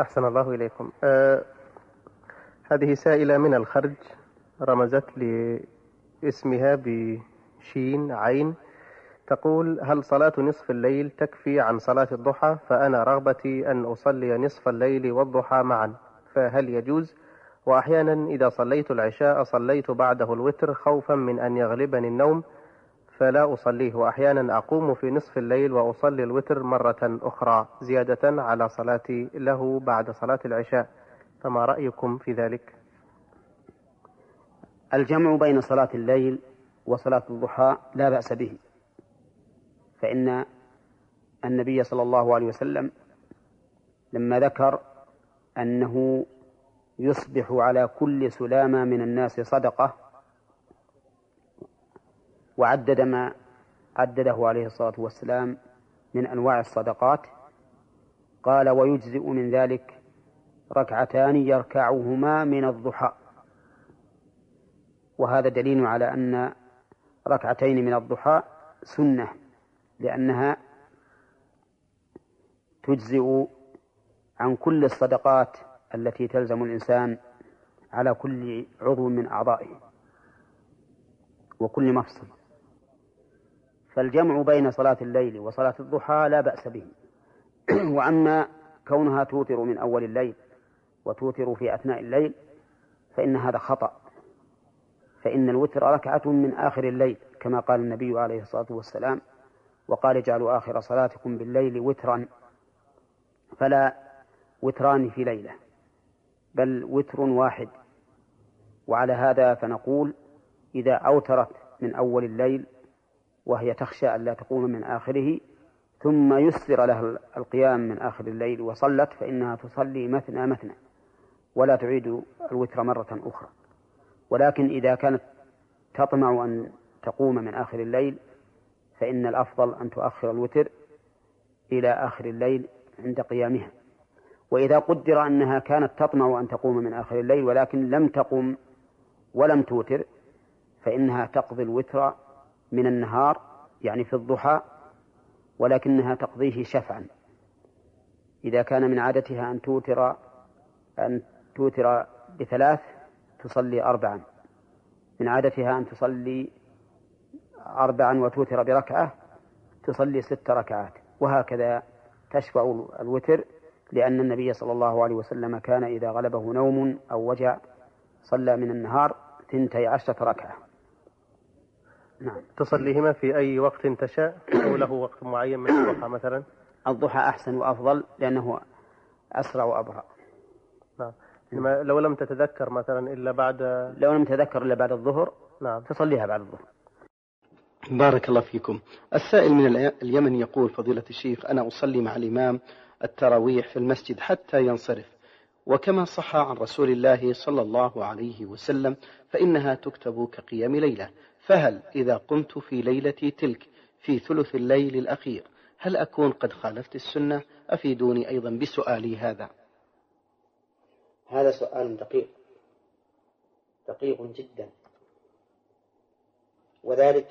أحسن الله إليكم. آه هذه سائلة من الخرج رمزت لاسمها بشين عين تقول هل صلاة نصف الليل تكفي عن صلاة الضحى؟ فأنا رغبتي أن أصلي نصف الليل والضحى معا. فهل يجوز؟ وأحيانا إذا صليت العشاء صليت بعده الوتر خوفا من أن يغلبني النوم. فلا أصليه. وأحيانا أقوم في نصف الليل وأصلي الوتر مرة أخرى زيادة على صلاتي له بعد صلاة العشاء. فما رأيكم في ذلك؟ الجمع بين صلاة الليل وصلاة الضحى لا بأس به فإن النبي صلى الله عليه وسلم لما ذكر أنه يصبح على كل سلامة من الناس صدقة وعدد ما عدده عليه الصلاة والسلام من أنواع الصدقات. قال ويجزئ من ذلك ركعتان يركعهما من الضحى. وهذا دليل على أن ركعتين من الضحى سنة لأنها تجزئ عن كل الصدقات التي تلزم الإنسان على كل عضو من أعضائه وكل مفصل. فالجمع بين صلاة الليل وصلاة الضحى لا بأس به. وأما كونها توتر من أول الليل وتوتر في أثناء الليل فإن هذا خطأ. فإن الوتر ركعة من آخر الليل كما قال النبي عليه الصلاة والسلام وقال اجعلوا آخر صلاتكم بالليل وترا. فلا وتران في ليلة بل وتر واحد. وعلى هذا فنقول إذا أوترت من أول الليل وهي تخشى ألا تقوم من آخره ثم يسر لها القيام من آخر الليل وصلت فإنها تصلي مثنى مثنى ولا تعيد الوتر مرة أخرى. ولكن إذا كانت تطمع أن تقوم من آخر الليل فإن الأفضل أن تؤخر الوتر إلى آخر الليل عند قيامها. وإذا قدر أنها كانت تطمع أن تقوم من آخر الليل ولكن لم تقم ولم توتر فإنها تقضي الوتر من النهار يعني في الضحى ولكنها تقضيه شفعا. إذا كان من عادتها أن توتر أن توتر بثلاث تصلي أربعا. من عادتها أن تصلي أربعا وتوتر بركعة تصلي ست ركعات. وهكذا تشفع الوتر لأن النبي صلى الله عليه وسلم كان إذا غلبه نوم أو وجع صلى من النهار ثنتي عشرة ركعة. نعم. تصليهما في أي وقت تشاء؟ أو له وقت معين من الضحى مثلا؟ الضحى أحسن وأفضل لأنه أسرع وأبرأ نعم. لو لم تتذكر مثلا إلا بعد لو لم تتذكر إلا بعد الظهر نعم. تصليها بعد الظهر. بارك الله فيكم. السائل من اليمن يقول فضيلة الشيخ أنا أصلي مع الإمام التراويح في المسجد حتى ينصرف. وكما صح عن رسول الله صلى الله عليه وسلم فإنها تكتب كقيام ليلة. فهل إذا قمت في ليلتي تلك في ثلث الليل الأخير هل أكون قد خالفت السنة؟ أفيدوني أيضا بسؤالي هذا. هذا سؤال دقيق. دقيق جدا. وذلك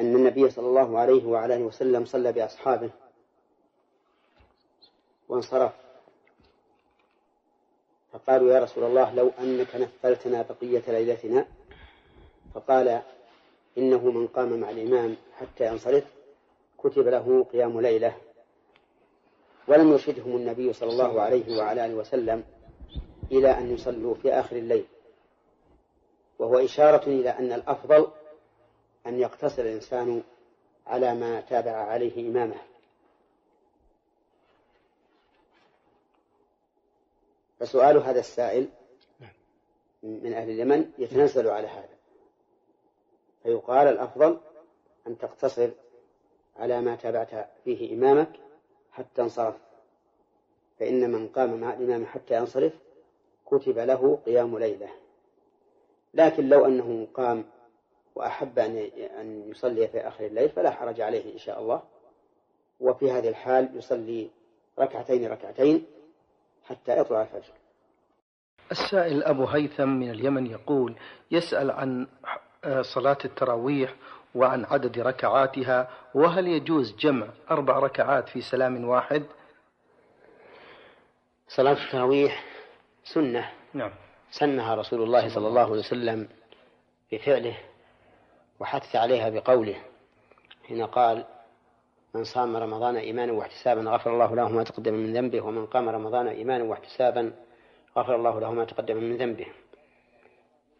أن النبي صلى الله عليه وعلى وسلم صلى بأصحابه وانصرف. فقالوا يا رسول الله لو أنك نفلتنا بقية ليلتنا فقال إنه من قام مع الإمام حتى ينصرف كتب له قيام ليلة. ولم يرشدهم النبي صلى الله عليه وعلى آله وسلم إلى أن يصلوا في آخر الليل. وهو إشارة إلى أن الأفضل أن يقتصر الإنسان على ما تابع عليه إمامه. فسؤال هذا السائل من أهل اليمن يتنزل على هذا. فيقال الأفضل أن تقتصر على ما تابعت فيه إمامك حتى انصرف. فإن من قام مع الإمام حتى ينصرف كتب له قيام ليلة. لكن لو أنه قام وأحب أن يصلي في آخر الليل فلا حرج عليه إن شاء الله. وفي هذه الحال يصلي ركعتين ركعتين حتى يطلع الفجر. السائل أبو هيثم من اليمن يقول يسأل عن صلاة التراويح وعن عدد ركعاتها وهل يجوز جمع أربع ركعات في سلام واحد؟ صلاة التراويح سنة. نعم. سنها رسول الله صلى الله عليه وسلم بفعله وحث عليها بقوله حين قال من صام رمضان إيمانا واحتسابا غفر الله له ما تقدم من ذنبه ومن قام رمضان إيمانا واحتسابا غفر الله له ما تقدم من ذنبه.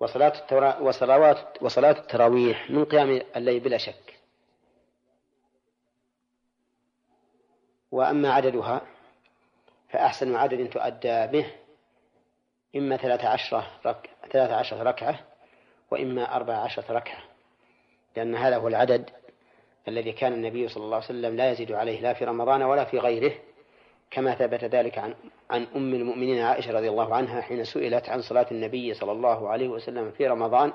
وصلاة التورا... وصلوات وصلاة التراويح من قيام الليل بلا شك. وأما عددها فأحسن عدد تؤدى به إما ثلاثة عشرة رك... ثلاثة عشرة ركعة وإما أربعة عشرة ركعة لأن هذا هو العدد الذي كان النبي صلى الله عليه وسلم لا يزيد عليه لا في رمضان ولا في غيره كما ثبت ذلك عن عن أم المؤمنين عائشة رضي الله عنها حين سئلت عن صلاة النبي صلى الله عليه وسلم في رمضان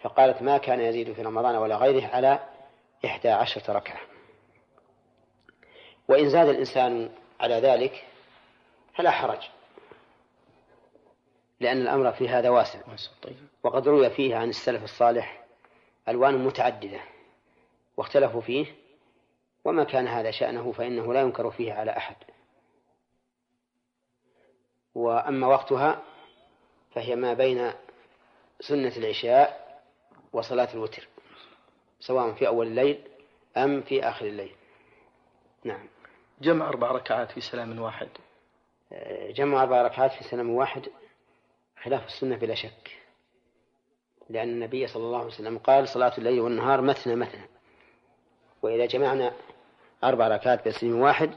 فقالت ما كان يزيد في رمضان ولا غيره على إحدى عشرة ركعة. وإن زاد الإنسان على ذلك فلا حرج لأن الأمر في هذا واسع. وقد روي فيه عن السلف الصالح ألوان متعددة. واختلفوا فيه وما كان هذا شأنه فإنه لا ينكر فيه على أحد. وأما وقتها فهي ما بين سنة العشاء وصلاة الوتر سواء في أول الليل أم في آخر الليل. نعم. جمع أربع ركعات في سلام واحد. جمع أربع ركعات في سلام واحد خلاف السنة بلا شك لأن النبي صلى الله عليه وسلم قال صلاة الليل والنهار مثنى مثنى. وإذا جمعنا أربع ركعات بسلم واحد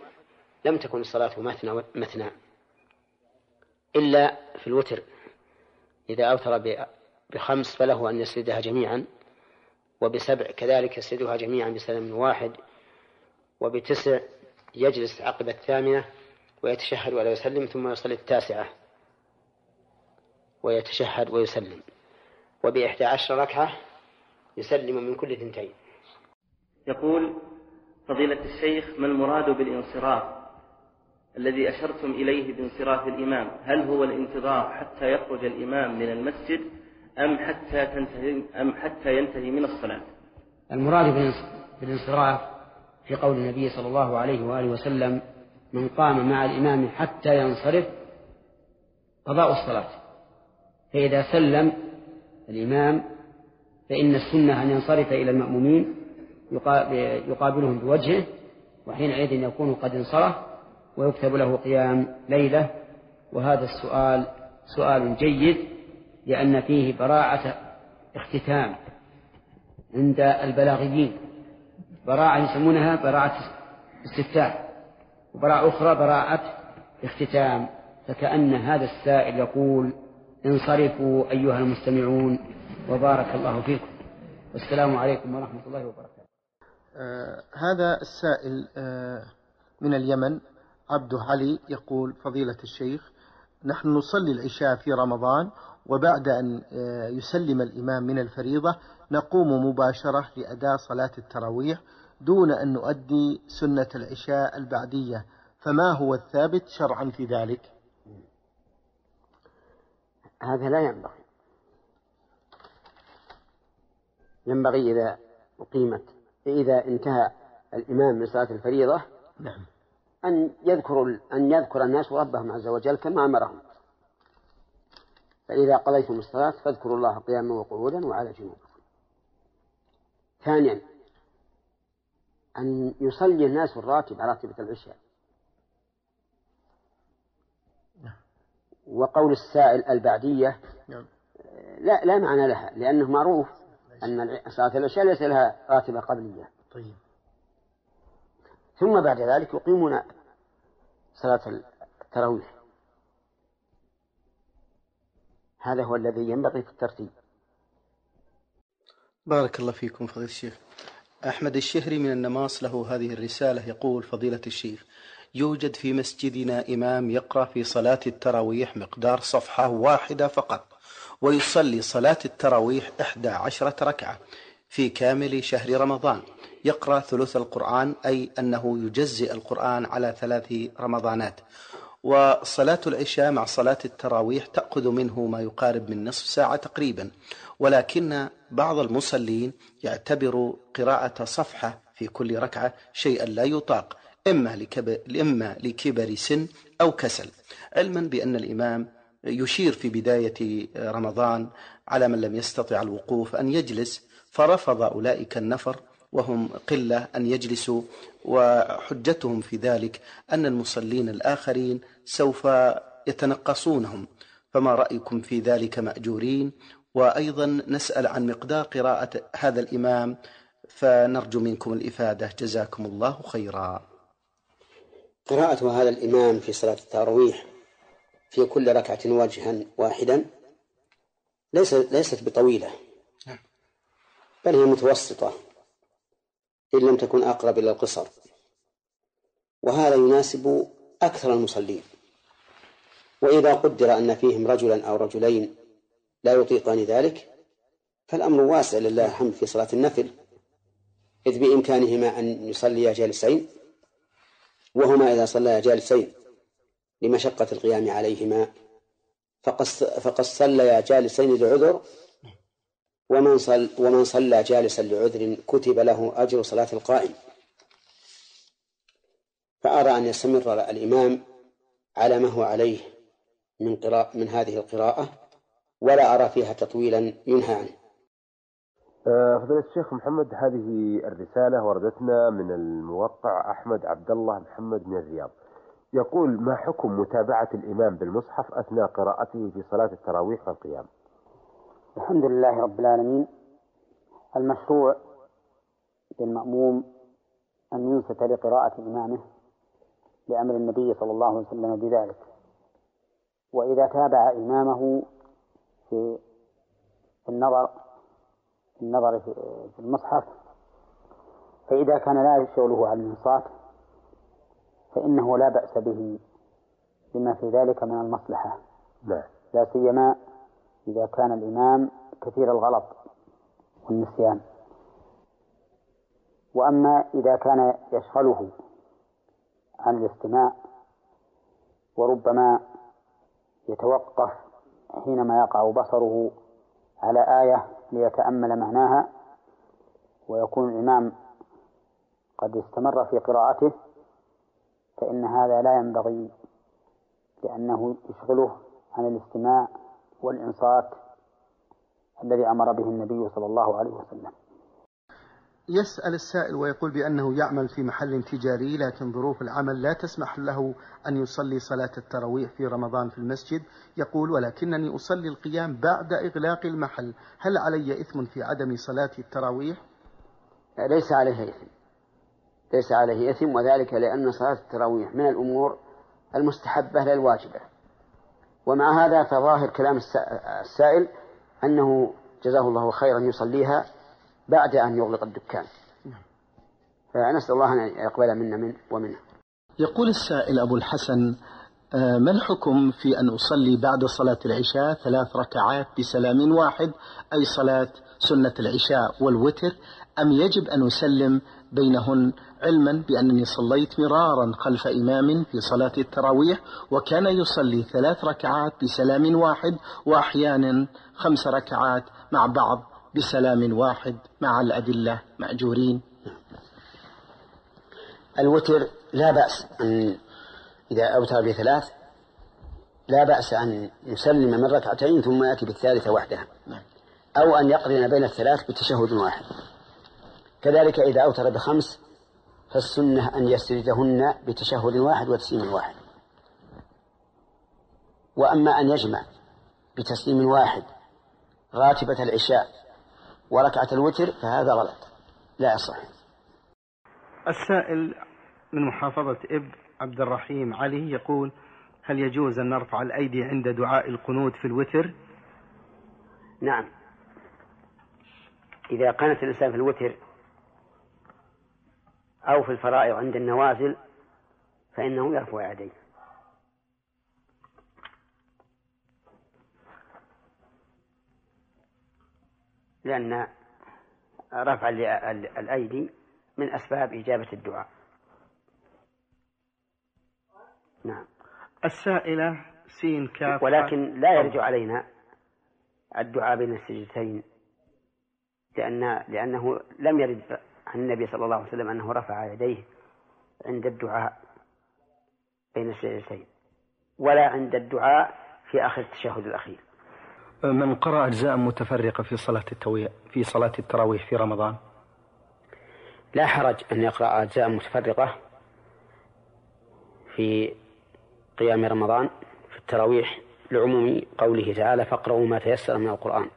لم تكن الصلاة مثنى مثنى. إلا في الوتر. إذا أوتر بخمس فله أن يسردها جميعا وبسبع كذلك يسردها جميعا بسلام واحد وبتسع يجلس عقب الثامنة ويتشهد ولا يسلم ثم يصلي التاسعة ويتشهد ويسلم. وبإحدى عشر ركعة يسلم من كل ثنتين يقول فضيلة الشيخ ما المراد بالانصراف الذي أشرتم إليه بانصراف الإمام؟ هل هو الانتظار حتى يخرج الإمام من المسجد أم حتى تنتهي أم حتى ينتهي من الصلاة؟ المراد بالانصراف في قول النبي صلى الله عليه وآله وسلم من قام مع الإمام حتى ينصرف قضاء الصلاة. فإذا سلم الإمام فإن السنة أن ينصرف إلى المأمومين يقابلهم بوجهه وحينئذ يكون قد انصرف ويكتب له قيام ليلة. وهذا السؤال سؤال جيد لأن فيه براعة اختتام عند البلاغيين. براعة يسمونها براعة استفتاح وبراعة أخرى براعة اختتام. فكأن هذا السائل يقول انصرفوا أيها المستمعون وبارك الله فيكم. والسلام عليكم ورحمة الله وبركاته. هذا السائل آه من اليمن عبد علي يقول فضيلة الشيخ نحن نصلي العشاء في رمضان وبعد أن آه يسلم الإمام من الفريضة نقوم مباشرة لأداء صلاة التراويح دون أن نؤدي سنة العشاء البعدية فما هو الثابت شرعا في ذلك؟ هذا لا ينبغي. ينبغي إذا أقيمت إذا انتهى الإمام من صلاة الفريضة نعم. أن يذكر أن يذكر الناس ربهم عز وجل كما أمرهم. فإذا قضيتم الصلاة فاذكروا الله قياما وقعودا وعلى جنوبكم. ثانيا أن يصلي الناس الراتب راتبة العشاء. وقول السائل البعدية نعم. لا لا معنى لها لأنه معروف. أن صلاة العشاء ليس لها راتبة قبلية. طيب. ثم بعد ذلك يقيمون صلاة التراويح. هذا هو الذي ينبغي في الترتيب. بارك الله فيكم فضيلة الشيخ. أحمد الشهري من النماص له هذه الرسالة يقول فضيلة الشيخ يوجد في مسجدنا إمام يقرأ في صلاة التراويح مقدار صفحة واحدة فقط. ويصلي صلاة التراويح إحدى عشرة ركعة في كامل شهر رمضان. يقرأ ثلث القرآن أي أنه يجزئ القرآن على ثلاث رمضانات. وصلاة العشاء مع صلاة التراويح تأخذ منه ما يقارب من نصف ساعة تقريبا. ولكن بعض المصلين يعتبر قراءة صفحة في كل ركعة شيئا لا يطاق إما لكبر, إما لكبر سن أو كسل. علما بأن الإمام يشير في بداية رمضان على من لم يستطع الوقوف أن يجلس فرفض أولئك النفر وهم قلة أن يجلسوا وحجتهم في ذلك أن المصلين الآخرين سوف يتنقصونهم. فما رأيكم في ذلك مأجورين؟ وأيضا نسأل عن مقدار قراءة هذا الإمام فنرجو منكم الإفادة. جزاكم الله خيرا. قراءة هذا الإمام في صلاة التراويح في كل ركعة وجها واحدا ليس ليست بطويلة نعم. بل هي متوسطة إن لم تكن أقرب إلى القصر. وهذا يناسب أكثر المصلين. وإذا قدر أن فيهم رجلا أو رجلين لا يطيقان ذلك فالأمر واسع لله الحمد في صلاة النفل إذ بإمكانهما أن يصليا جالسين وهما إذا صليا جالسين. لمشقة القيام عليهما فقد صليا جالسين لعذر ومن صل ومن صلى جالسا لعذر كتب له أجر صلاة القائم فأرى أن يستمر الإمام على ما هو عليه من قراءة من هذه القراءة ولا أرى فيها تطويلا ينهى عنه. آه، فضيلة الشيخ محمد هذه الرسالة وردتنا من الموقع أحمد عبد الله محمد من الرياض. يقول ما حكم متابعة الإمام بالمصحف أثناء قراءته في صلاة التراويح والقيام؟ الحمد لله رب العالمين المشروع للمأموم أن ينصت لقراءة إمامه لأمر النبي صلى الله عليه وسلم بذلك وإذا تابع إمامه في النظر في النظر في المصحف فإذا كان لا شغله على الإنصات فإنه لا بأس به لما في ذلك من المصلحة. لا, لا سيما إذا كان الإمام كثير الغلط والنسيان. وأما إذا كان يشغله عن الاستماع وربما يتوقف حينما يقع بصره على آية ليتأمل معناها ويكون الإمام قد استمر في قراءته فإن هذا لا ينبغي لأنه يشغله عن الاستماع والإنصات الذي أمر به النبي صلى الله عليه وسلم. يسأل السائل ويقول بأنه يعمل في محل تجاري لكن ظروف العمل لا تسمح له أن يصلي صلاة التراويح في رمضان في المسجد. يقول ولكنني أصلي القيام بعد إغلاق المحل. هل علي إثم في عدم صلاة التراويح؟ ليس عليه إثم. ليس عليه إثم وذلك لأن صلاة التراويح من الأمور المستحبة لا الواجبة. ومع هذا فظاهر كلام السائل أنه جزاه الله خيرا يصليها بعد أن يغلق الدكان. فنسأل الله أن يقبل منا من ومنه. يقول السائل أبو الحسن آه، ما الحكم في أن أصلي بعد صلاة العشاء ثلاث ركعات بسلام واحد أي صلاة سنة العشاء والوتر أم يجب أن أسلم بينهن علما بأنني صليت مرارا خلف إمام في صلاة التراويح وكان يصلي ثلاث ركعات بسلام واحد وأحيانا خمس ركعات مع بعض بسلام واحد مع الأدلة مأجورين. الوتر لا بأس أن إذا أوتر بثلاث لا بأس أن يسلم من ركعتين ثم يأتي بالثالثة وحدها. نعم. أو أن يقرن بين الثلاث بتشهد واحد. كذلك إذا أوتر بخمس فالسنة أن يسردهن بتشهد واحد وتسليم واحد. وأما أن يجمع بتسليم واحد راتبة العشاء وركعة الوتر فهذا غلط. لا يصح السائل من محافظة إب عبد الرحيم علي يقول هل يجوز أن نرفع الأيدي عند دعاء القنوت في الوتر؟ نعم. إذا قنت الإنسان في الوتر أو في الفرائض عند النوازل فإنه يرفع يديه. لأن رفع الأيدي من أسباب إجابة الدعاء. نعم. السائلة سين كاف ولكن لا يرجع علينا الدعاء بين السجدتين لأن لأنه لم يرد عن النبي صلى الله عليه وسلم أنه رفع يديه عند الدعاء بين السجدتين ولا عند الدعاء في آخر التشهد الأخير. من قرأ أجزاء متفرقة في صلاة التوي... في صلاة التراويح في رمضان؟ لا حرج أن يقرأ أجزاء متفرقة في قيام رمضان في التراويح لعموم قوله تعالى فاقرأوا ما تيسر من القرآن.